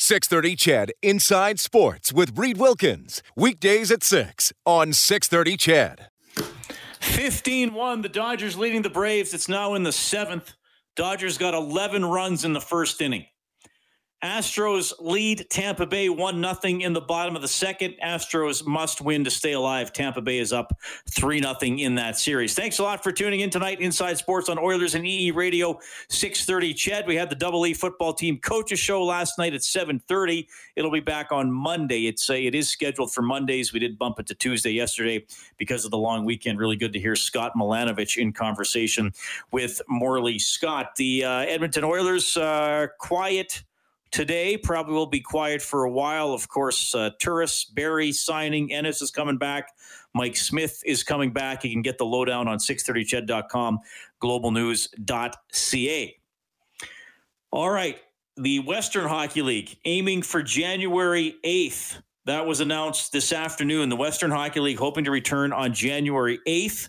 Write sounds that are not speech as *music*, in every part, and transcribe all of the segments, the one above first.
630 CHED Inside Sports with Reed Wilkins. Weekdays at 6 on 630 CHED. 15 1. The Dodgers leading the Braves. It's now in the seventh. Dodgers got 11 runs in the first inning. Astros lead Tampa Bay 1 0 in the bottom of the second. Astros must win to stay alive. Tampa Bay is up 3 0 in that series. Thanks a lot for tuning in tonight. Inside Sports on Oilers and EE Radio 630. CHED, we had the Double E football team coaches show last night at 730. It'll be back on Monday. It's a, it is scheduled for Mondays. We did bump it to Tuesday yesterday because of the long weekend. Really good to hear Scott Milanovich in conversation with Morley Scott. The uh, Edmonton Oilers uh, quiet today. Probably will be quiet for a while. Of course, uh, Turris, Barrie signing, Ennis is coming back. Mike Smith is coming back. You can get the lowdown on 630ched.com, globalnews.ca. All right. The Western Hockey League aiming for January 8th. That was announced this afternoon. The Western Hockey League hoping to return on January 8th.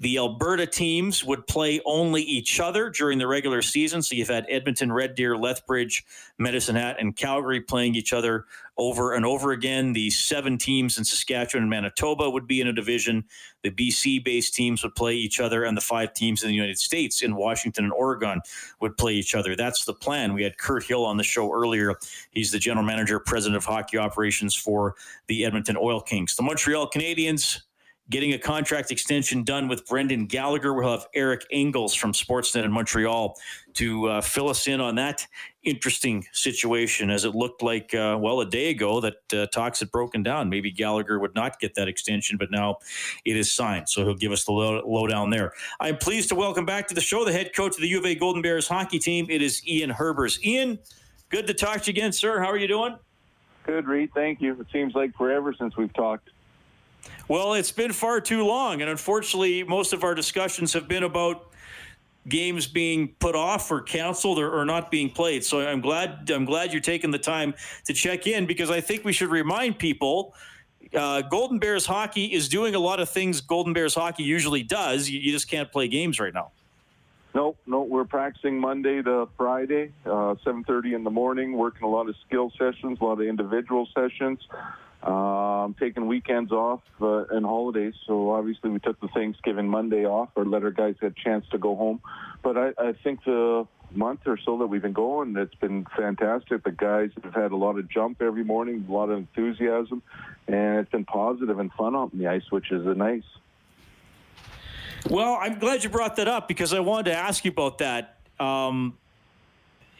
The Alberta teams would play only each other during the regular season. So you've had Edmonton, Red Deer, Lethbridge, Medicine Hat, and Calgary playing each other over and over again. The seven teams in Saskatchewan and Manitoba would be in a division. The BC based teams would play each other, and the five teams in the United States in Washington and Oregon would play each other. That's the plan. We had Kirt Hill on the show earlier. He's the general manager, president of hockey operations for the Edmonton Oil Kings. The Montreal Canadiens getting a contract extension done with Brendan Gallagher. We'll have Eric Engels from Sportsnet in Montreal to uh, fill us in on that interesting situation as it looked like, uh, well, a day ago that uh, talks had broken down. Maybe Gallagher would not get that extension, but now it is signed. So he'll give us the low, lowdown there. I'm pleased to welcome back to the show the head coach of the U of A Golden Bears hockey team. It is Ian Herbers. Ian, good to talk to you again, sir. How are you doing? Good, Reed. Thank you. It seems like forever since we've talked. Well, it's been far too long, and unfortunately, most of our discussions have been about games being put off or canceled or, or, not being played. So I'm glad I'm glad you're taking the time to check in because I think we should remind people. Uh, Golden Bears hockey is doing a lot of things Golden Bears hockey usually does. You, you just can't play games right now. No, no, we're practicing Monday to Friday, uh, 7:30 in the morning. Working a lot of skill sessions, a lot of individual sessions. Um, taking weekends off uh, and holidays. So obviously we took the Thanksgiving Monday off or let our guys get a chance to go home. But I, I think the month or so that we've been going, it's been fantastic. The guys have had a lot of jump every morning, a lot of enthusiasm, and it's been positive and fun out on the ice, which is nice. Well, I'm glad you brought that up because I wanted to ask you about that. Um,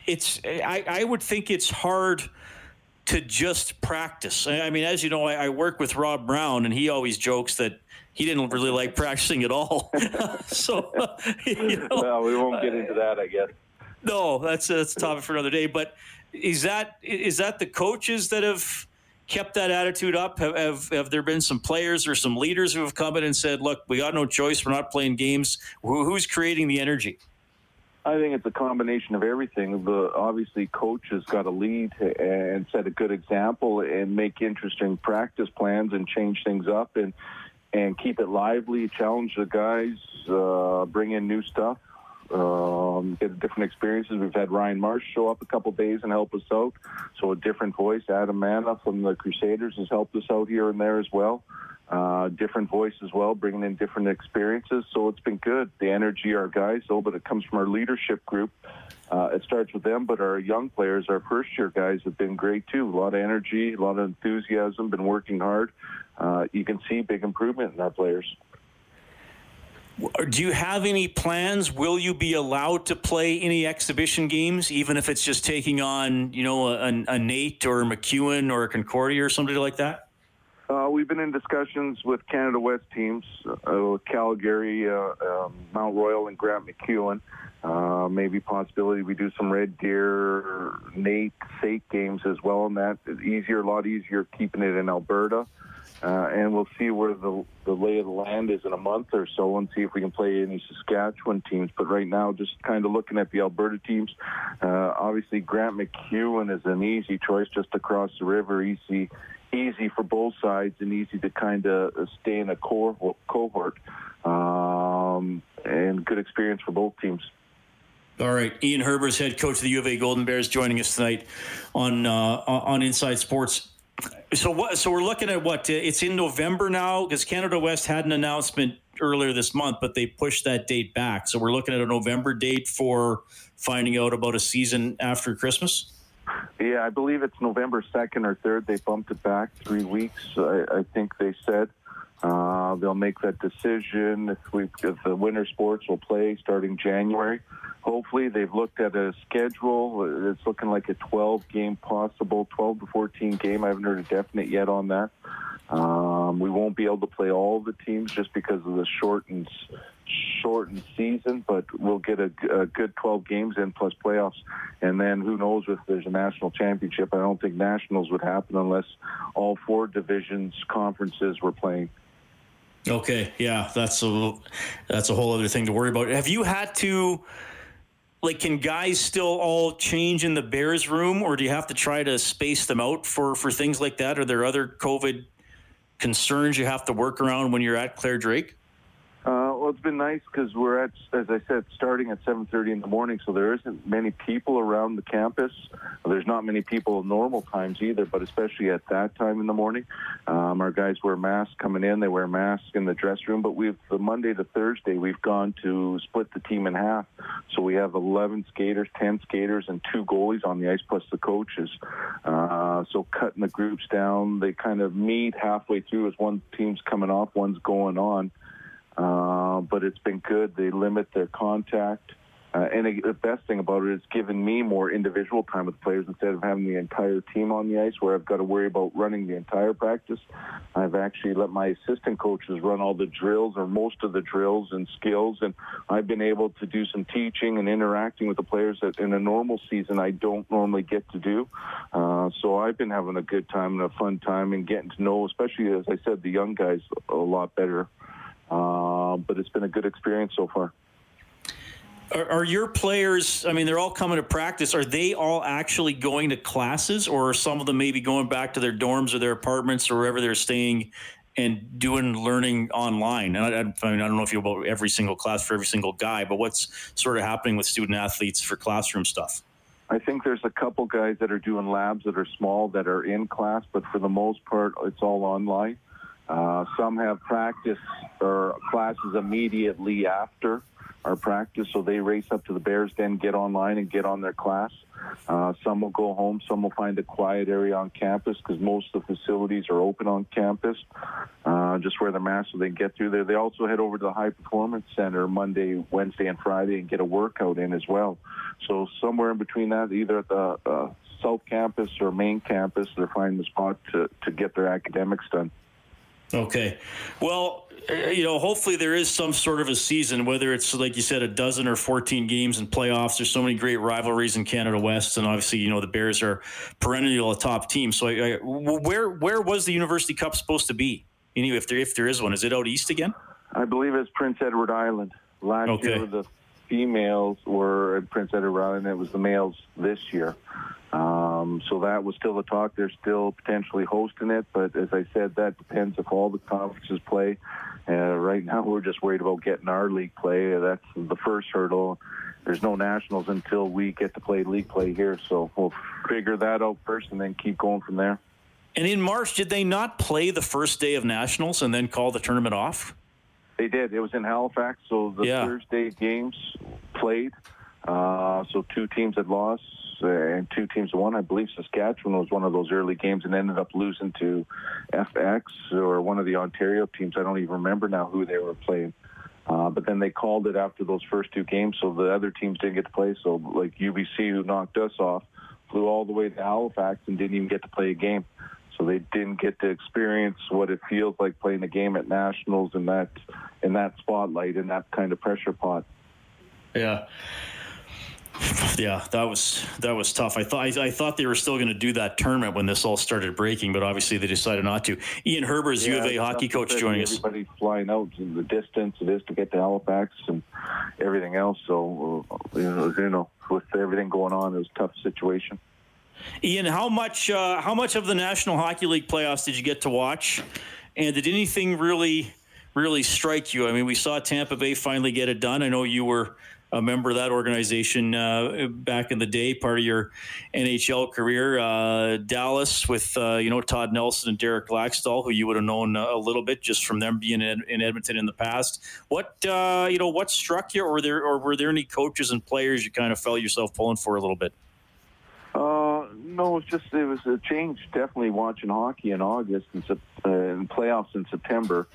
it's I, I would think it's hard – to just practice. I mean, as you know, I, I work with Rob Brown, and he always jokes that he didn't really like practicing at all. *laughs* so, *laughs* you know, well, we won't get into that, I guess. No, that's that's a topic for another day. But is that is that the coaches that have kept that attitude up? Have, have, have there been some players or some leaders who have come in and said, "Look, we got no choice. We're not playing games. Who's creating the energy?" I think it's a combination of everything. The obviously coach has got to lead and set a good example and make interesting practice plans and change things up and and keep it lively. Challenge the guys, uh, bring in new stuff, um, get different experiences. We've had Ryan Marsh show up a couple days and help us out. So a different voice. Adam Manna from the Crusaders has helped us out here and there as well uh, different voice as well, bringing in different experiences. So it's been good. The energy, our guys, though, but it comes from our leadership group. Uh, it starts with them, but our young players, our first year guys, have been great too. A lot of energy, a lot of enthusiasm, been working hard. Uh, you can see big improvement in our players. Do you have any plans? Will you be allowed to play any exhibition games, even if it's just taking on, you know, a, a NAIT or a MacEwan or a Concordia or somebody like that? Uh, we've been in discussions with Canada West teams, uh, Calgary, uh, um, Mount Royal, and Grant MacEwan. Uh, maybe possibility we do some Red Deer, NAIT, SAIT games as well. And that easier, a lot easier keeping it in Alberta. Uh, and we'll see where the, the lay of the land is in a month or so and see if we can play any Saskatchewan teams. But right now, just kind of looking at the Alberta teams, uh, obviously Grant MacEwan is an easy choice just across the river, easy, easy for both sides and easy to kind of stay in a core, cohort. Um, and good experience for both teams. All right, Ian Herbers, head coach of the U of A Golden Bears, joining us tonight on uh, on Inside Sports. So what? So we're looking at what? It's in November now because Canada West had an announcement earlier this month, but they pushed that date back. So we're looking at a November date for finding out about a season after Christmas. Yeah, I believe it's November second or third. They bumped it back three weeks. I, I think they said. Uh, they'll make that decision if we if the winter sports will play starting January. Hopefully, they've looked at a schedule. It's looking like a 12 game possible, 12 to 14 game. I haven't heard a definite yet on that. Um, we won't be able to play all the teams just because of the shortened shortened season, but we'll get a, a, good 12 games in plus playoffs. And then who knows if there's a national championship. I don't think nationals would happen unless all four divisions conferences were playing. Okay, yeah, that's a that's a whole other thing to worry about. Have you had to like can guys still all change in the Bears room or do you have to try to space them out for for things like that? Are there other COVID concerns you have to work around when you're at Clare Drake? Well, it's been nice because we're at, as I said, starting at 7:30 in the morning, so there isn't many people around the campus. There's not many people normal times either, but especially at that time in the morning, um, our guys wear masks coming in. They wear masks in the dress room, but we've the Monday to Thursday we've gone to split the team in half, so we have 11 skaters, 10 skaters, and two goalies on the ice plus the coaches. Uh, so cutting the groups down, they kind of meet halfway through as one team's coming off, one's going on. Uh, but it's been good. They limit their contact. Uh, and the best thing about it is giving me more individual time with players instead of having the entire team on the ice where I've got to worry about running the entire practice. I've actually let my assistant coaches run all the drills or most of the drills and skills, and I've been able to do some teaching and interacting with the players that in a normal season I don't normally get to do. Uh, so I've been having a good time and a fun time and getting to know, especially as I said, the young guys a lot better. Um, but it's been a good experience so far. Are, are, your players? I mean, they're all coming to practice. Are they all actually going to classes, or are some of them maybe going back to their dorms or their apartments or wherever they're staying and doing learning online? And I, I, mean, I don't know if you about every single class for every single guy, but what's sort of happening with student athletes for classroom stuff? I think there's a couple guys that are doing labs that are small that are in class, but for the most part, it's all online. Uh, some have practice or classes immediately after our practice, so they race up to the Bears Den, get online, and get on their class. Uh, some will go home. Some will find a quiet area on campus because most of the facilities are open on campus, uh, just wear their mask so they can get through there. They also head over to the High Performance Center Monday, Wednesday, and Friday and get a workout in as well. So somewhere in between that, either at the uh, South Campus or main campus, they're finding the spot to, to get their academics done. Okay. Well, uh, you know, hopefully there is some sort of a season, whether it's like you said, a dozen or 14 games in playoffs. There's so many great rivalries in Canada West, and obviously, you know, the Bears are perennial a top team. So, I, I, where where was the University Cup supposed to be? You know, if there if there is one, is it out east again? I believe it's Prince Edward Island. Last okay. year, the females were at Prince Edward Island. It was the males this year. Um, so that was still the talk. They're still potentially hosting it, but as I said, that depends if all the conferences play. Uh, right now, we're just worried about getting our league play. That's the first hurdle. There's no nationals until we get to play league play here, so we'll figure that out first and then keep going from there. And in March, did they not play the first day of nationals and then call the tournament off? They did. It was in Halifax, so the yeah. Thursday games played. Uh, so two teams had lost uh, and two teams won. I believe Saskatchewan was one of those early games and ended up losing to FX or one of the Ontario teams. I don't even remember now who they were playing. Uh, but then they called it after those first two games, so the other teams didn't get to play. So, like UBC, who knocked us off, flew all the way to Halifax and didn't even get to play a game. So they didn't get to experience what it feels like playing a game at nationals in that in that spotlight in that kind of pressure pot. Yeah. Yeah, that was that was tough. I thought I, I thought they were still going to do that tournament when this all started breaking, but obviously they decided not to. Ian Herbers, yeah, U of A hockey coach, joining us. Everybody flying out in the distance it is to get to Halifax and everything else. So uh, you know, you know, with everything going on, it was a tough situation. Ian, how much uh, how much of the National Hockey League playoffs did you get to watch? And did anything really really strike you? I mean, we saw Tampa Bay finally get it done. I know you were a member of that organization uh, back in the day, part of your NHL career. Uh, Dallas with uh, you know Todd Nelson and Derek Laxdal, who you would have known a little bit just from them being in, in Edmonton in the past. What uh, you know, what struck you, or there, or were there any coaches and players you kind of felt yourself pulling for a little bit? No, it's just it was a change. Definitely watching hockey in August and, uh, and playoffs in September,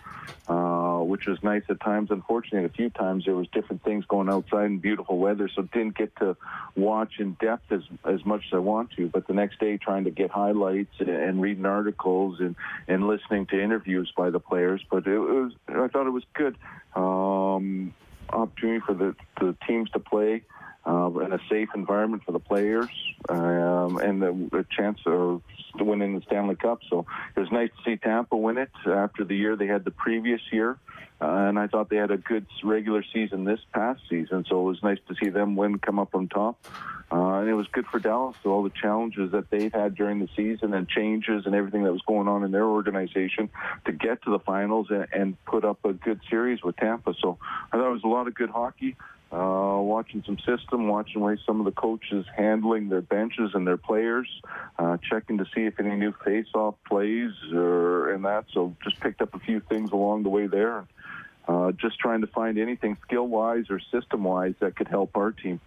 uh, which was nice at times. Unfortunately, a few times there was different things going outside and beautiful weather, so didn't get to watch in depth as as much as I want to. But the next day, trying to get highlights and reading articles and and listening to interviews by the players. But it was I thought it was good um, opportunity for the the teams to play uh, in a safe environment for the players, um, and the, a chance of winning the Stanley Cup. So it was nice to see Tampa win it after the year they had the previous year. Uh, and I thought they had a good regular season this past season, so it was nice to see them win, come up on top. Uh, and it was good for Dallas, so all the challenges that they've had during the season and changes and everything that was going on in their organization to get to the finals and, and put up a good series with Tampa. So I thought it was a lot of good hockey uh, watching some system, watching way some of the coaches handling their benches and their players, uh, checking to see if any new face-off plays or and that. So just picked up a few things along the way there. Uh, just trying to find anything skill-wise or system-wise that could help our team.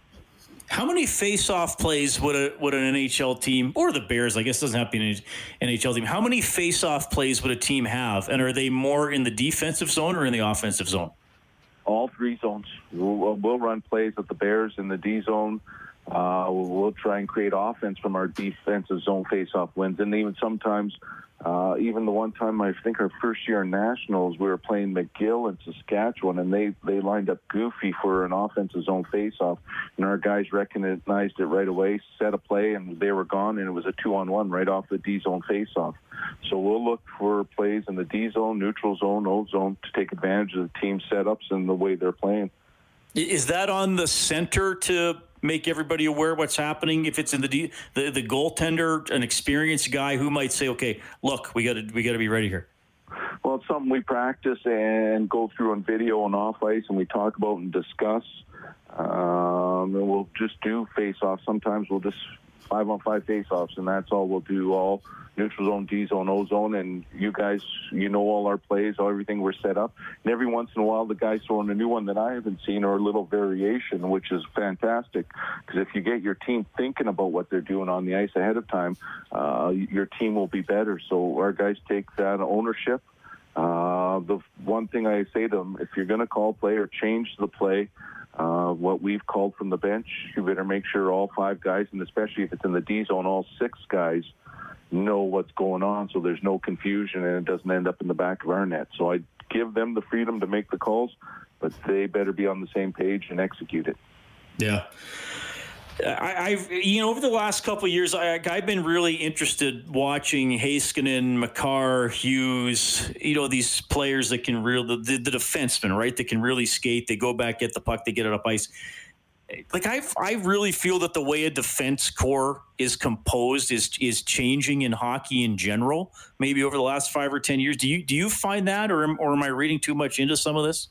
How many face-off plays would a would an NHL team or the Bears? I guess doesn't have to be an NHL team. How many face-off plays would a team have, and are they more in the defensive zone or in the offensive zone? All three zones. We'll, we'll run plays with the Bears in the D zone. Uh, we'll try and create offense from our defensive zone faceoff wins, and even sometimes, uh, even the one time I think our first year in nationals, we were playing McGill in Saskatchewan, and they they lined up goofy for an offensive zone faceoff, and our guys recognized it right away, set a play, and they were gone, and it was a two on one right off the D zone faceoff. So we'll look for plays in the D zone, neutral zone, O zone to take advantage of the team setups and the way they're playing. Is that on the center to make everybody aware what's happening? If it's in the the the goaltender, an experienced guy who might say, "Okay, look, we got to we got to be ready here." Well, it's something we practice and go through on video and off ice, and we talk about and discuss. Um, and we'll just do face off. Sometimes we'll just five on five faceoffs, and that's all we'll do. All neutral zone, D zone, O zone, and you guys, you know all our plays, all everything we're set up. And every once in a while, the guys throwing a new one that I haven't seen or a little variation, which is fantastic. Because if you get your team thinking about what they're doing on the ice ahead of time, uh, your team will be better. So our guys take that ownership. Uh, the one thing I say to them, if you're going to call play or change the play, uh, what we've called from the bench, you better make sure all five guys, and especially if it's in the D zone, all six guys know what's going on so there's no confusion and it doesn't end up in the back of our net. So I give them the freedom to make the calls, but they better be on the same page and execute it. Yeah. I, have you know over the last couple years, I, have been really interested watching Heiskanen, Makar, Hughes. You know these players that can real the, the, the defensemen, right? That can really skate. They go back, get the puck, they get it up ice like I I really feel that the way a defense core is composed is is changing in hockey in general. Maybe over the last five or ten years. Do you do you find that, or or am I reading too much into some of this?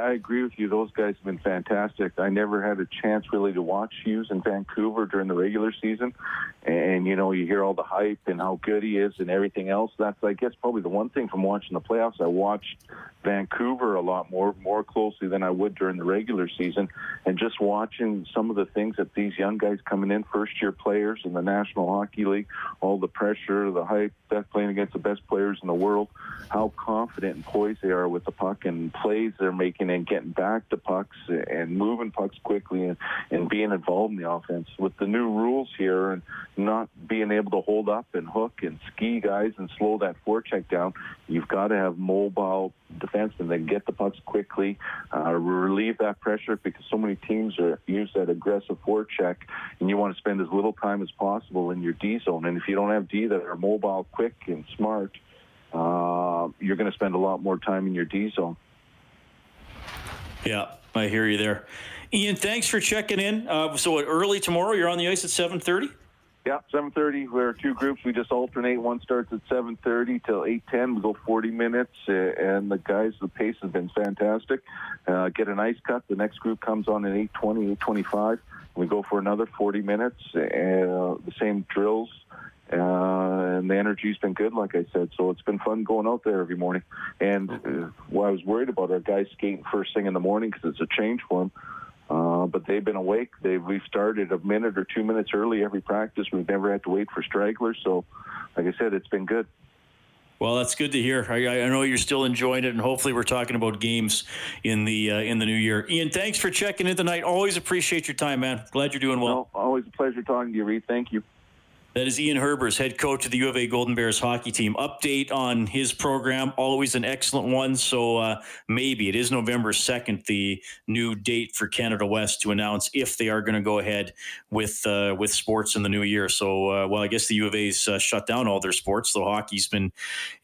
I agree with you. Those guys have been fantastic. I never had a chance really to watch Hughes in Vancouver during the regular season, and you know you hear all the hype and how good he is and everything else. That's I guess probably the one thing from watching the playoffs. I watched Vancouver a lot more more closely than I would during the regular season, and just watching some of the things that these young guys coming in, first year players in the National Hockey League, all the pressure, the hype, that playing against the best players in the world, how confident and poised they are with the puck and plays they're making and getting back to pucks and moving pucks quickly and, and being involved in the offense. With the new rules here and not being able to hold up and hook and ski guys and slow that forecheck down, you've got to have mobile defense and then get the pucks quickly, uh, relieve that pressure because so many teams are use that aggressive forecheck, and you want to spend as little time as possible in your D zone. And if you don't have D that are mobile, quick, and smart, uh, you're going to spend a lot more time in your D zone. Yeah, I hear you there. Ian, thanks for checking in. Uh, so early tomorrow, you're on the ice at 7.30? Yeah, 7:30. We're two groups. We just alternate. One starts at 7:30 till 8:10. We go 40 minutes, and the guys, the pace has been fantastic. Uh, get an ice cut. The next group comes on at 8:20, 8:25. We go for another 40 minutes. Uh, the same drills, uh, and the energy's been good, like I said. So it's been fun going out there every morning. And uh, well, I was worried about our guys skating first thing in the morning because it's a change for them. Uh, but they've been awake. They we've started a minute or two minutes early every practice. We've never had to wait for stragglers. So, like I said, it's been good. Well, that's good to hear. I, I, know you're still enjoying it, and hopefully, we're talking about games in the uh, in the new year. Ian, thanks for checking in tonight. Always appreciate your time, man. Glad you're doing well. No, always a pleasure talking to you, Reed. Thank you. That is Ian Herbers, head coach of the U of A Golden Bears hockey team. Update on his program, always an excellent one. So uh, maybe it is November 2nd, the new date for Canada West to announce if they are going to go ahead with uh, with sports in the new year. So, uh, well, I guess the U of A's uh, shut down all their sports, though hockey's been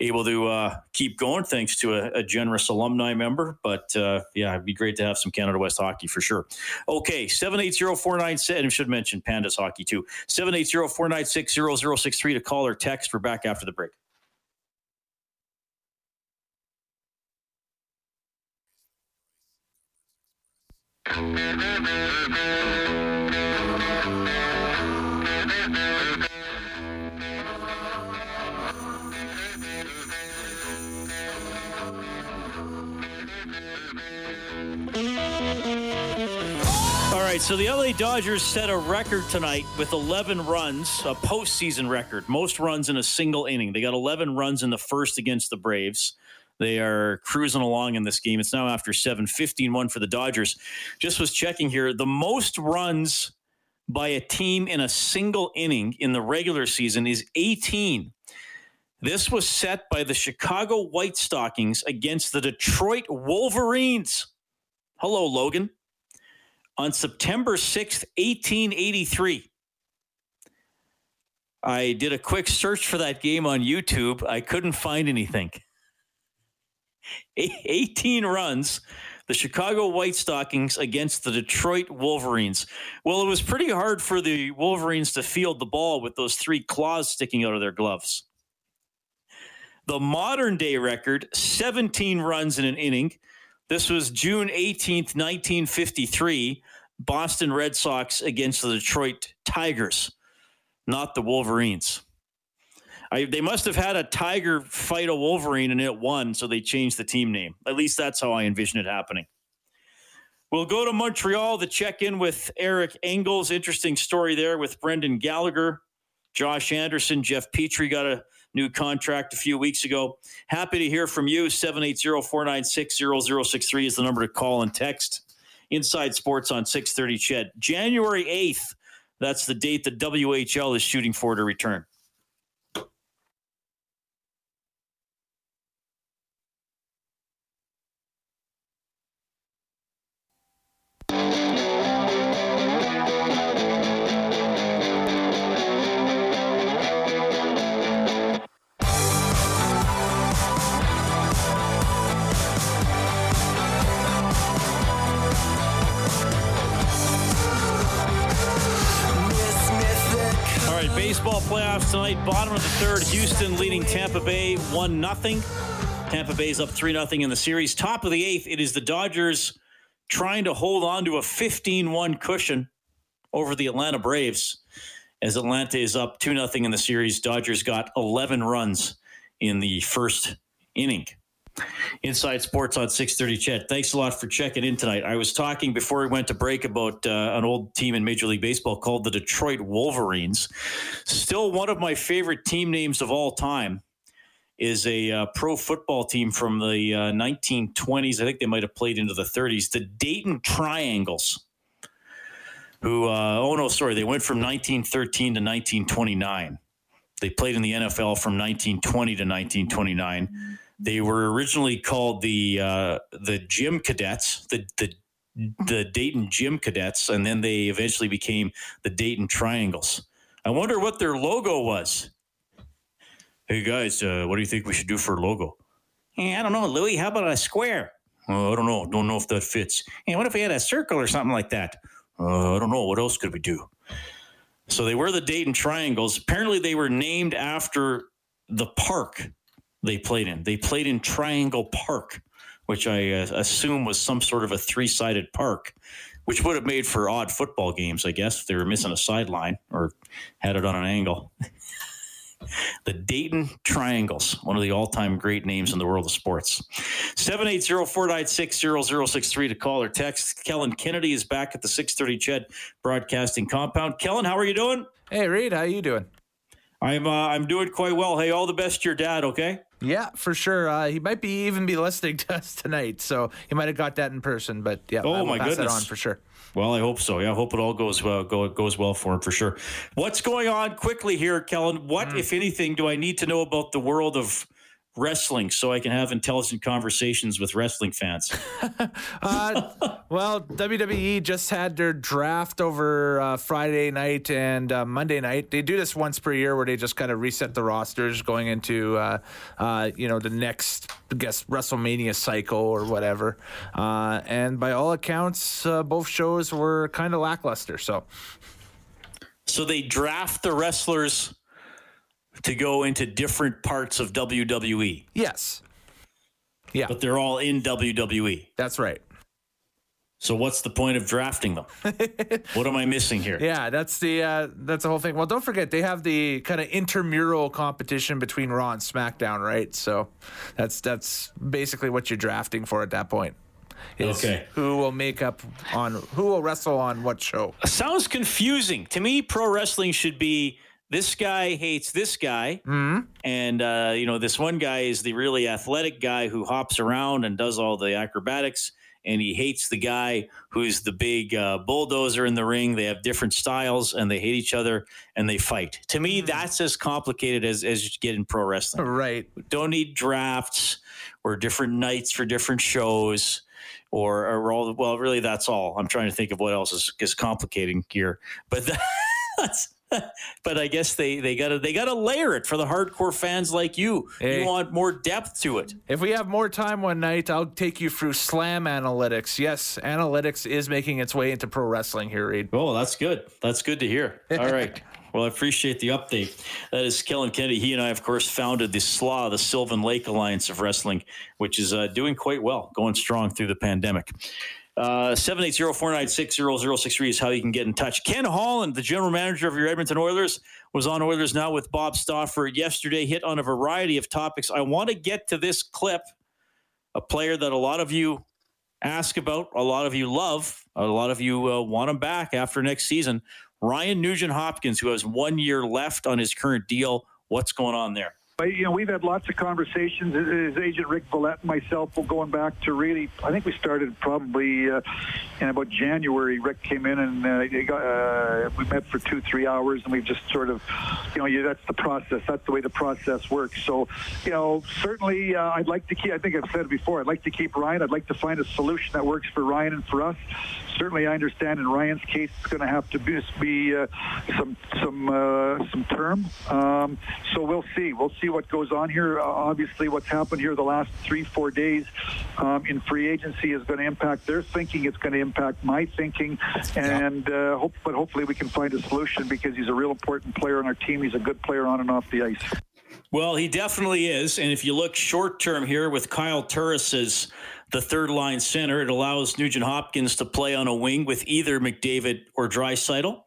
able to uh, keep going thanks to a, a generous alumni member. But uh, yeah, it'd be great to have some Canada West hockey for sure. Okay, 780 496, and I should mention Pandas hockey too. 780 496 866 to call or text. We're back after the break. Right, so the LA Dodgers set a record tonight with 11 runs, a postseason record, most runs in a single inning. They got 11 runs in the first against the Braves. They are cruising along in this game. It's now after 7 15 1 for the Dodgers. Just was checking here. The most runs by a team in a single inning in the regular season is 18. This was set by the Chicago White Stockings against the Detroit Wolverines. Hello, Logan on September 6th, 1883. I did a quick search for that game on YouTube. I couldn't find anything. *laughs* 18 runs, the Chicago White Stockings against the Detroit Wolverines. Well, it was pretty hard for the Wolverines to field the ball with those three claws sticking out of their gloves. The modern day record 17 runs in an inning. This was June 18th, 1953. Boston Red Sox against the Detroit Tigers, not the Wolverines. I, they must have had a tiger fight a wolverine and it won, so they changed the team name. At least that's how I envision it happening. We'll go to Montreal to check in with Eric Engels. Interesting story there with Brendan Gallagher, Josh Anderson, Jeff Petry got a new contract a few weeks ago. Happy to hear from you. 780 496 0063 is the number to call and text. Inside Sports on 630 CHED. January 8th, that's the date the WHL is shooting for to return. Tonight. Bottom of the third, Houston leading Tampa Bay 1 0. Tampa Bay's up 3 0 in the series. Top of the eighth, it is the Dodgers trying to hold on to a 15 1 cushion over the Atlanta Braves. As Atlanta is up 2 0 in the series, Dodgers got 11 runs in the first inning. Inside Sports on 630 CHED. Thanks a lot for checking in tonight. I was talking before we went to break about uh, an old team in Major League Baseball called the Detroit Wolverines. Still one of my favorite team names of all time is a uh, pro football team from the uh, 1920s. I think they might have played into the 30s. The Dayton Triangles. Who, uh, oh no, sorry, they went from 1913 to 1929. They played in the NFL from 1920 to 1929 They were originally called the uh, the Gym Cadets, the the the Dayton Gym Cadets, and then they eventually became the Dayton Triangles. I wonder what their logo was. Hey guys, uh, what do you think we should do for a logo? Hey, I don't know, Louis. How about a square? Oh, I don't know. Don't know if that fits. Hey, what if we had a circle or something like that? Uh, I don't know. What else could we do? So they were the Dayton Triangles. Apparently, they were named after the park they played in. They played in Triangle Park, which I uh, assume was some sort of a three sided park, which would have made for odd football games, I guess, if they were missing a sideline or had it on an angle. *laughs* the Dayton Triangles, one of the all time great names in the world of sports. 780 496 0063 to call or text. Kellen Kennedy is back at the 630 CHED Broadcasting Compound. Kellen, how are you doing? Hey, Reed, how you doing? I'm uh, I'm doing quite well. Hey, all the best to your dad. Okay. Yeah, for sure. Uh, he might be even be listening *laughs* to us tonight, so he might have got that in person. But yeah, oh my pass goodness, on for sure. Well, I hope so. Yeah, I hope it all goes well. Go, goes well for him for sure. What's going on quickly here, Kellen? What, mm. if anything, do I need to know about the world of wrestling so I can have intelligent conversations with wrestling fans? *laughs* uh, well, WWE just had their draft over uh, Friday night and uh, Monday night. They do this once per year where they just kind of reset the rosters going into uh, uh, you know the next, I guess, WrestleMania cycle or whatever. Uh, and by all accounts, both shows were kind of lackluster. So. So they draft the wrestlers to go into different parts of WWE. Yes. Yeah. But they're all in WWE. That's right. So what's the point of drafting them? *laughs* what am I missing here? Yeah, that's the uh, that's the whole thing. Well, don't forget they have the kind of intramural competition between Raw and SmackDown, right? So that's that's basically what you're drafting for at that point. okay. Who will make up on who will wrestle on what show? Sounds confusing to me. Pro wrestling should be this guy hates this guy, mm-hmm. and uh, you know this one guy is the really athletic guy who hops around and does all the acrobatics, and he hates the guy who's the big uh, bulldozer in the ring. They have different styles, and they hate each other, and they fight. To me, mm-hmm. that's as complicated as as you get in pro wrestling. Right? Don't need drafts or different nights for different shows. Or, or all well, really, that's all. I'm trying to think of what else is, is complicating here, but *laughs* that's *laughs* but I guess they they got to they got to layer it for the hardcore fans like you. Hey, you want more depth to it. If we have more time one night, I'll take you through Slam Analytics. Yes, analytics is making its way into pro wrestling here, Reed. Oh, that's good. That's good to hear. *laughs* All right. Well, I appreciate the update. That is Kellen Kennedy. He and I, of course, founded the SLA, the Sylvan Lake Alliance of Wrestling, which is uh, doing quite well, going strong through the pandemic. Uh, 780-496-0063 is how you can get in touch. Ken Holland, the general manager of your Edmonton Oilers, was on Oilers Now with Bob Stauffer yesterday, hit on a variety of topics. I want to get to this clip, a player that a lot of you ask about, a lot of you love, a lot of you uh, want him back after next season. Ryan Nugent Hopkins, who has one year left on his current deal. What's going on there? You know, we've had lots of conversations. His agent Rick Valette and myself, going back to really. I think we started probably uh, in about January. Rick came in and uh, got, uh, we met for two, three hours, and we've just sort of, you know, yeah, that's the process. That's the way the process works. So, you know, certainly, uh, I'd like to keep. I think I've said it before. I'd like to keep Ryan. I'd like to find a solution that works for Ryan and for us certainly I understand in Ryan's case it's going to have to be, be uh, some some uh, some term. Um, so we'll see. We'll see what goes on here. Uh, obviously, what's happened here the last three four days um, in free agency is going to impact their thinking. It's going to impact my thinking, and uh, hope, but hopefully we can find a solution because he's a real important player on our team. He's a good player on and off the ice. Well, he definitely is. And if you look short term here with Kyle Turris' the third line center. It allows Nugent Hopkins to play on a wing with either McDavid or Draisaitl.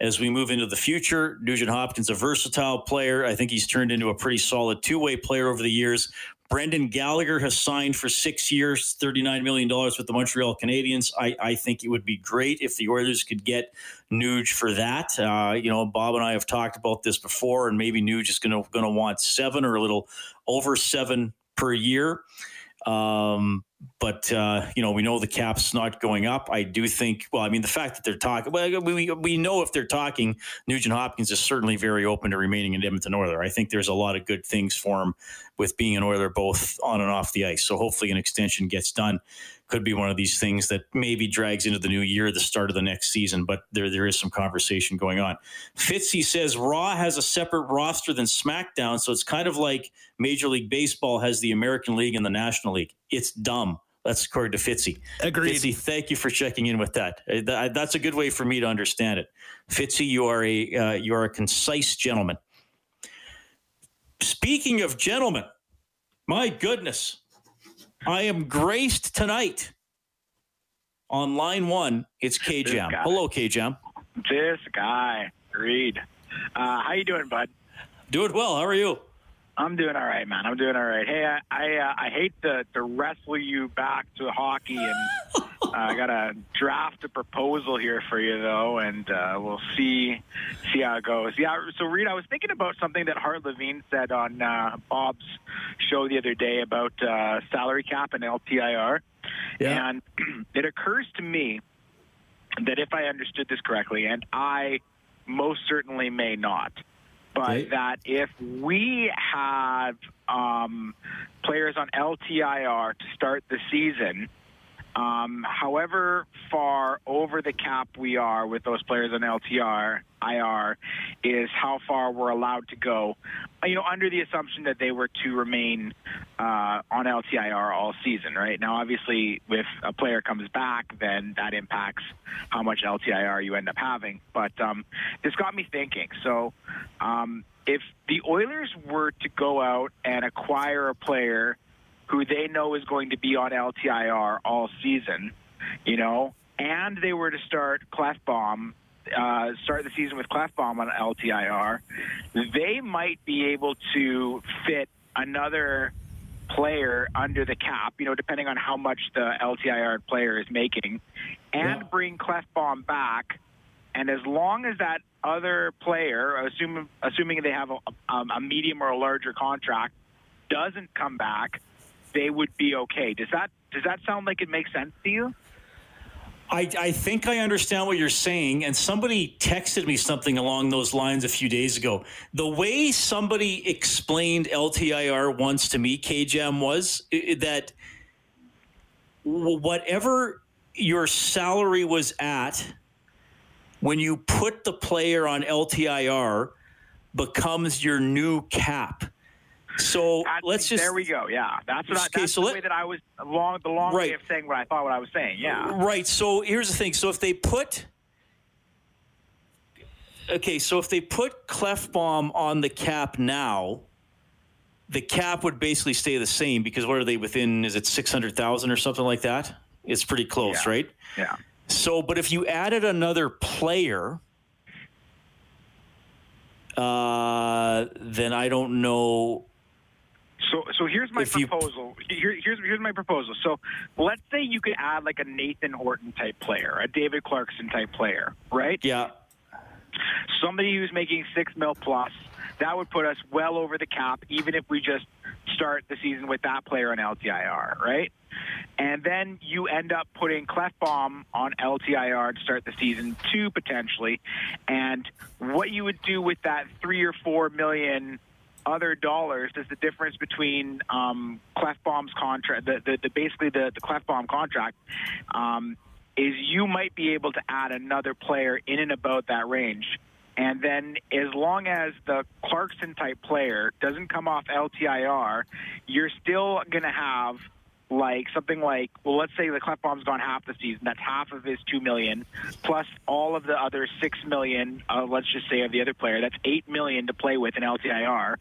As we move into the future, Nugent Hopkins, a versatile player. I think he's turned into a pretty solid two way player over the years. Brendan Gallagher has signed for six years, $39 million with the Montreal Canadiens. I, I think it would be great if the Oilers could get Nuge for that. Uh, you know, Bob and I have talked about this before, and maybe Nuge is going to want seven or a little over seven per year. Um, but uh, you know, we know the cap's not going up. I do think. Well, I mean, the fact that they're talking. Well, we we know if they're talking, Nugent Hopkins is certainly very open to remaining in Edmonton Oiler. I think there's a lot of good things for him with being an Oiler both on and off the ice. So hopefully, an extension gets done. Could be one of these things that maybe drags into the new year, the start of the next season. But there there is some conversation going on. Fitzy says Raw has a separate roster than SmackDown, so it's kind of like Major League Baseball has the American League and the National League. It's dumb. That's according to Fitzy. Agreed. Fitzy, thank you for checking in with that. Uh, that's a good way for me to understand it. Fitzy, you are a uh, you are a concise gentleman. Speaking of gentlemen, my goodness, I am graced tonight on line one. It's K Jam. Hello, K Jam. This guy, Reed. Uh, how you doing, bud? Doing well. How are you? I'm doing all right, man. I'm doing all right. Hey, I I, uh, I hate to, to wrestle you back to hockey, and *laughs* uh, *laughs* I got to draft a proposal here for you though, and uh, we'll see see how it goes. Yeah. So, Reed, I was thinking about something that Hart Levine said on uh, Bob's show the other day about uh, salary cap and LTIR, Yeah. and *clears throat* it occurs to me that if I understood this correctly, and I most certainly may not, but Okay. that if we have um, players on LTIR to start the season, um, however far over the cap we are with those players on LTR, IR, is how far we're allowed to go. You know, under the assumption that they were to remain uh, on LTIR all season, right? Now, obviously, if a player comes back, then that impacts how much LTIR you end up having. But um, this got me thinking. So, um, if the Oilers were to go out and acquire a player who they know is going to be on LTIR all season, you know, and they were to start Klefbom, uh, start the season with Klefbom on LTIR, they might be able to fit another player under the cap, you know, depending on how much the LTIR player is making, and Yeah. bring Klefbom back. And as long as that other player, assuming assuming they have a, um, a medium or a larger contract, doesn't come back, they would be okay. Does that does that sound like it makes sense to you? I, I think I understand what you're saying, and somebody texted me something along those lines a few days ago. The way somebody explained LTIR once to me, KJM, was that whatever your salary was at when you put the player on LTIR becomes your new cap. So That's- let's just there we go. Yeah, that's what I, Okay, that's so the let- way that I was long the long way of saying what I thought what I was saying. Yeah. Right. So here's the thing. So if they put okay, so if they put Klefbom on the cap now, the cap would basically stay the same because what are they within? Is it six hundred thousand or something like that? It's pretty close, Yeah. right? Yeah. So, but if you added another player, uh, then I don't know. So, so here's my If you- proposal. Here, here's here's my proposal. So, let's say you could add like a Nathan Horton type player, a David Clarkson type player, right? Yeah. Somebody who's making six mil plus. That would put us well over the cap, even if we just start the season with that player on LTIR, right? And then you end up putting Klefbom on LTIR to start the season two potentially. And what you would do with that three or four million other dollars is the difference between um, Klefbom's contract, the, the, the basically the, the Klefbom contract, um, is you might be able to add another player in and about that range. And then, as long as the Clarkson type player doesn't come off LTIR, you're still going to have like something like well let's say the Klefbom's gone half the season. That's half of his 2 million plus all of the other 6 million uh, let's just say of the other player. That's 8 million to play with in LTIR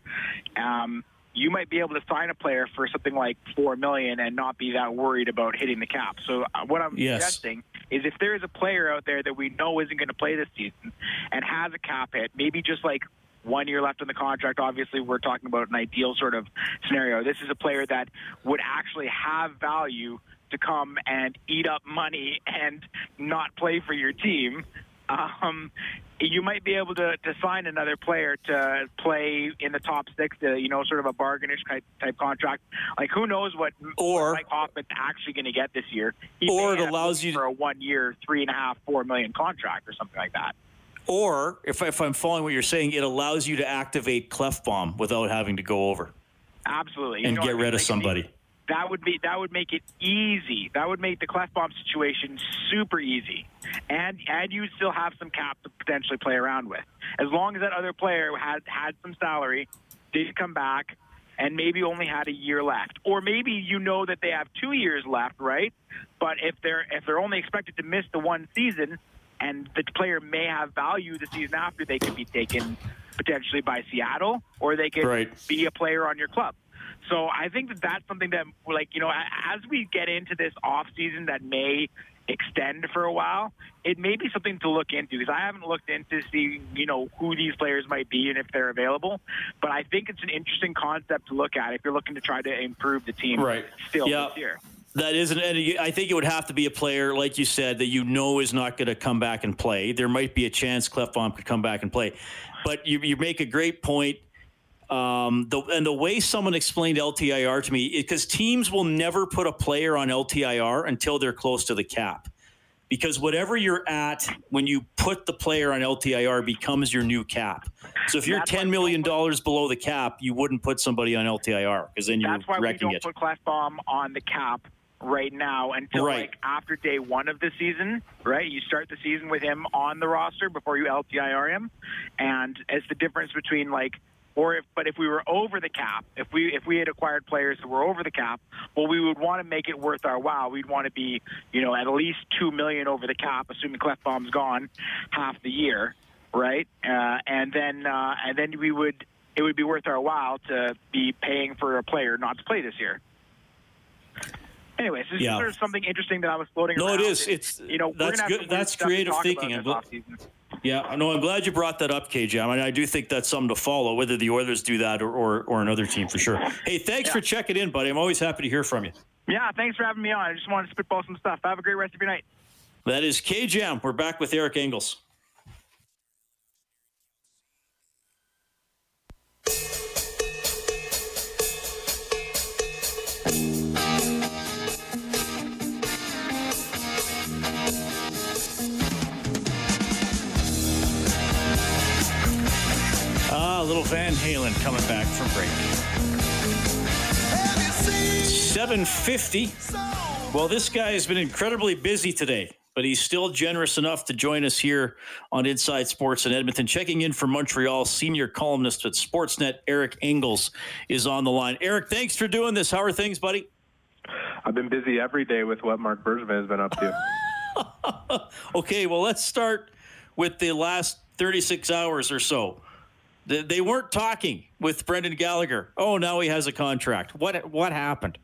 um, you might be able to sign a player for something like 4 million and not be that worried about hitting the cap. So uh, what I'm Yes. suggesting is if there is a player out there that we know isn't going to play this season and has a cap hit maybe just like one year left on the contract. Obviously, we're talking about an ideal sort of scenario. This is a player that would actually have value to come and eat up money and not play for your team. um, you might be able to, to sign another player to play in the top six, to, you know, sort of a bargainish type, type contract. Like, who knows what, or, Mike Hoffman's actually going to get this year? He or it allows you for a one-year, three and a half, four million contract or something like that. Or if, if I'm following what you're saying, it allows you to activate Klefbom without having to go over. Absolutely, and get rid of somebody that would be that would make it easy. That would make the Klefbom situation super easy, and and you still have some cap to potentially play around with. As long as that other player had had some salary, did come back, and maybe only had a year left, or maybe you know that they have two years left, right? But if they're if they're only expected to miss the one season, and the player may have value the season after, they could be taken potentially by Seattle, or they could right. be a player on your club. So I think that that's something that, like, you know, as we get into this off season that may extend for a while, it may be something to look into because I haven't looked into see, you know, who these players might be and if they're available. But I think it's an interesting concept to look at if you're looking to try to improve the team right. still yeah. this year. That isn't, and I think it would have to be a player, like you said, that you know is not going to come back and play. There might be a chance Klefbom could come back and play. But you, you make a great point um, the, and the way someone explained LTIR to me, because teams will never put a player on LTIR until they're close to the cap. Because whatever you're at when you put the player on LTIR becomes your new cap. So if you're $10 million below the cap, you wouldn't put somebody on LTIR because then you're That's why we don't it. put Klefbom on the cap right now until right. like after day one of the season, right? You start the season with him on the roster before you LTIR him, and it's the difference between like or if but if we were over the cap, if we if we had acquired players that were over the cap, well, we would want to make it worth our while. We'd want to be, you know, at least two million over the cap, assuming Klefbom's gone half the year, right? Uh, and then uh, and then we would it would be worth our while to be paying for a player not to play this year. Anyways, this yeah. is sort of something interesting that I was floating no, around. No, it is. It's you know that's good. That's creative thinking. Yeah, no, I'm glad you brought that up, KJ. I mean, I do think that's something to follow, whether the Oilers do that or, or, or another team for sure. Hey, thanks yeah. for checking in, buddy. I'm always happy to hear from you. Yeah, thanks for having me on. I just wanted to spitball some stuff. Have a great rest of your night. That is KJM. We're back with Eric Engels. Halen coming back from break. 750. Well, this guy has been incredibly busy today, but he's still generous enough to join us here on Inside Sports in Edmonton. Checking in for Montreal, senior columnist at Sportsnet, Eric Engels, is on the line. Eric, thanks for doing this. How are things, buddy? I've been busy every day with what Marc Bergevin has been up to. *laughs* okay, well, let's start with the last 36 hours or so. They weren't talking with Brendan Gallagher. Oh, now he has a contract. What what happened?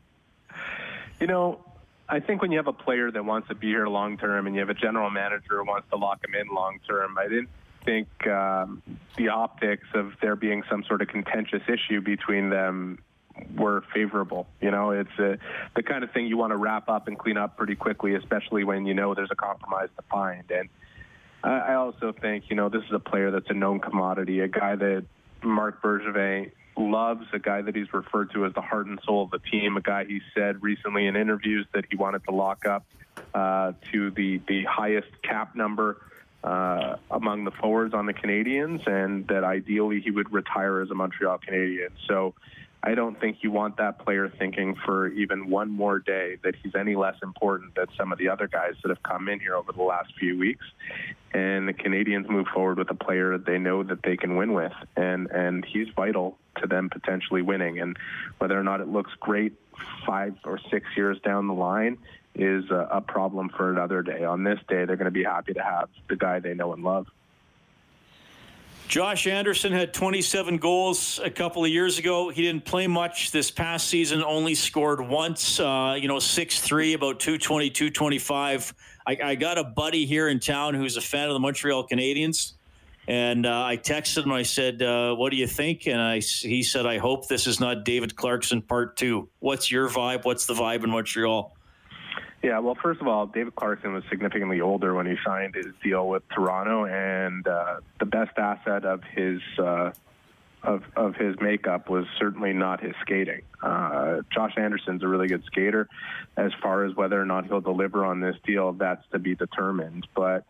You know, I think when you have a player that wants to be here long term and you have a general manager who wants to lock him in long term, I didn't think um, the optics of there being some sort of contentious issue between them were favorable. You know, it's a, the kind of thing you want to wrap up and clean up pretty quickly, especially when you know there's a compromise to find. And I also think, you know, this is a player that's a known commodity, a guy that Marc Bergevin loves, a guy that he's referred to as the heart and soul of the team, a guy he said recently in interviews that he wanted to lock up uh, to the, the highest cap number uh, among the forwards on the Canadiens, and that ideally he would retire as a Montreal Canadien. So I don't think you want that player thinking for even one more day that he's any less important than some of the other guys that have come in here over the last few weeks. And the Canadiens move forward with a player they know that they can win with, and and he's vital to them potentially winning. And whether or not it looks great five or six years down the line is a, a problem for another day. On this day, they're going to be happy to have the guy they know and love. Josh Anderson had 27 goals a couple of years ago. He didn't play much this past season, only scored once, uh, you know, 6 3, about 220, 225. I, I, got a buddy here in town who's a fan of the Montreal Canadiens. And uh, I texted him. I said, uh, "What do you think?" And I, he said, "I hope this is not David Clarkson Part Two. What's your vibe? What's the vibe in Montreal?" Yeah, well, first of all, David Clarkson was significantly older when he signed his deal with Toronto, and uh, the best asset of his uh, of of his makeup was certainly not his skating. Uh, Josh Anderson's a really good skater. As far as whether or not he'll deliver on this deal, that's to be determined. But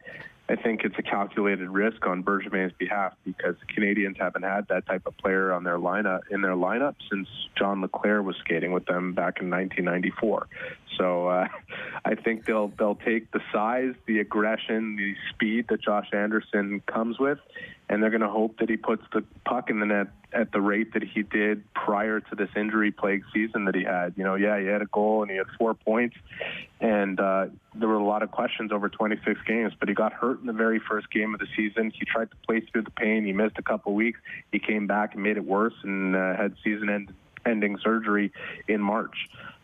I think it's a calculated risk on Bergevin's behalf because the Canadiens haven't had that type of player on their lineup in their lineup since John LeClair was skating with them back in 1994. So uh, I think they'll they'll take the size, the aggression, the speed that Josh Anderson comes with, and they're going to hope that he puts the puck in the net at the rate that he did prior to this injury plagued season that he had. You know, yeah, he had a goal and he had four points, and uh, there were a lot of questions over 26 games, but he got hurt in the very first game of the season. He tried to play through the pain. He missed a couple weeks. He came back and made it worse and uh, had season end- ending surgery in March.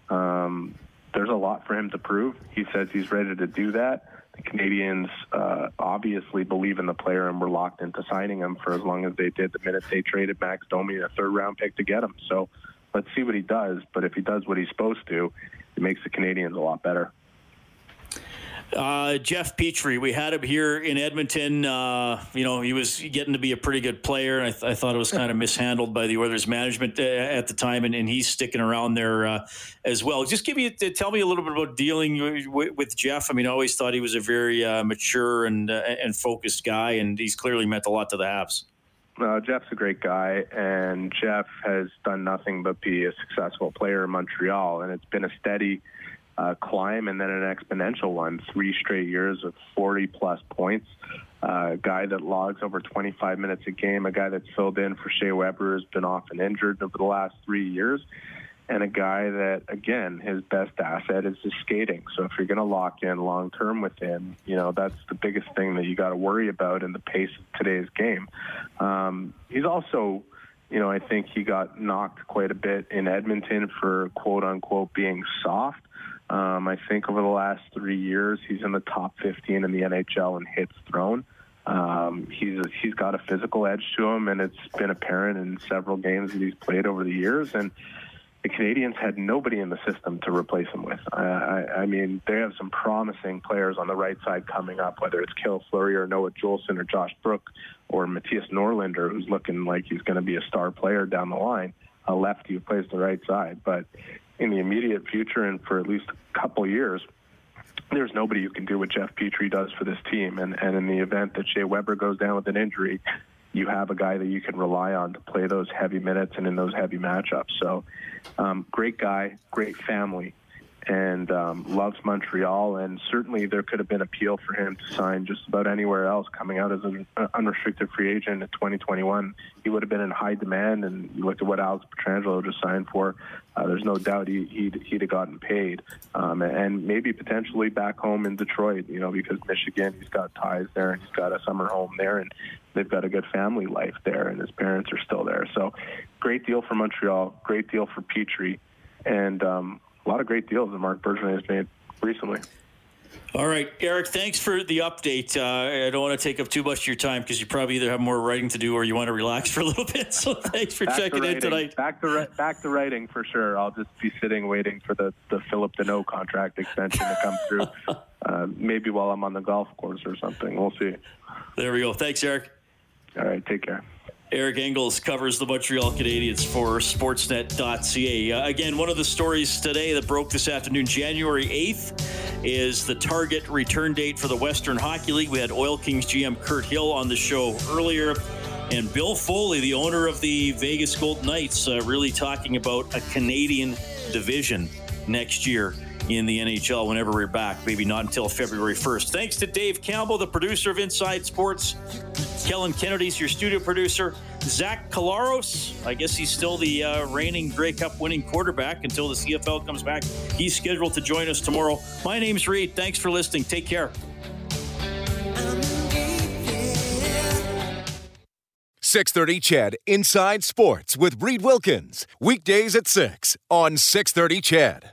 Um, there's a lot for him to prove. He says he's ready to do that. The Canadiens uh, obviously believe in the player and were locked into signing him for as long as they did the minute they traded Max Domi, a third round pick, to get him. So let's see what he does. But if he does what he's supposed to, it makes the Canadiens a lot better. Uh, Jeff Petry, we had him here in Edmonton. Uh, you know, he was getting to be a pretty good player. I, th- I thought it was kind of mishandled by the Oilers management uh, at the time, and, and, he's sticking around there uh, as well. Just give me, tell me a little bit about dealing with, with Jeff. I mean, I always thought he was a very uh, mature and uh, and focused guy, and he's clearly meant a lot to the Habs. Jeff's a great guy, and Jeff has done nothing but be a successful player in Montreal, and it's been a steady uh, climb and then an exponential one, three straight years of 40 plus points. Uh, a guy that logs over 25 minutes a game, a guy that's filled in for Shea Weber has been often injured over the last three years, and a guy that, again, his best asset is his skating. So if you're going to lock in long term with him, you know, that's the biggest thing that you got to worry about in the pace of today's game. Um, he's also you know, I think he got knocked quite a bit in Edmonton for quote unquote being soft. Um, I think over the last three years, he's in the top 15 in the NHL in hits thrown. Um, he's he's got a physical edge to him, and it's been apparent in several games that he's played over the years. And the Canadiens had nobody in the system to replace him with. I, I, I mean, they have some promising players on the right side coming up, whether it's Cale Fleury or Noah Juulsen or Josh Brook or Mattias Norlinder, who's looking like he's going to be a star player down the line, a lefty who plays the right side. But in the immediate future and for at least a couple years, there's nobody who can do what Jeff Petry does for this team. And, and in the event that Shea Weber goes down with an injury, you have a guy that you can rely on to play those heavy minutes and in those heavy matchups. So, um, great guy, great family and um, loves Montreal. And certainly there could have been appeal for him to sign just about anywhere else coming out as an unrestricted free agent in 2021. He would have been in high demand. And you look at what Alex Pietrangelo just signed for. Uh, there's no doubt he, he'd, he'd have gotten paid. Um, and maybe potentially back home in Detroit, you know, because Michigan, he's got ties there and he's got a summer home there. And they've got a good family life there and his parents are still there. So great deal for Montreal, great deal for Petry, And um, a lot of great deals that Marc Bergevin has made recently. All right, Eric, thanks for the update. Uh, I don't want to take up too much of your time because you probably either have more writing to do or you want to relax for a little *laughs* bit. So thanks for back checking to in tonight. Back to back to writing for sure. I'll just be sitting waiting for the, the Phillip Danault contract extension to come through. *laughs* uh, maybe while I'm on the golf course or something. We'll see. There we go. Thanks, Eric. All right, take care. Eric Engels covers the Montreal Canadiens for Sportsnet.ca. Uh, again, one of the stories today that broke this afternoon, January 8th, is the target return date for the Western Hockey League. We had Oil Kings GM Kirt Hill on the show earlier. And Bill Foley, the owner of the Vegas Golden Knights, uh, really talking about a Canadian division next year in the NHL whenever we're back. Maybe not until February 1st. Thanks to Dave Campbell, the producer of Inside Sports. Kellen Kennedy's your studio producer. Zach Collaros, I guess he's still the uh, reigning Grey Cup winning quarterback until the CFL comes back. He's scheduled to join us tomorrow. My name's Reid. Thanks for listening. Take care. 630 CHED. Inside Sports with Reid Wilkins. Weekdays at 6 on 630 CHED.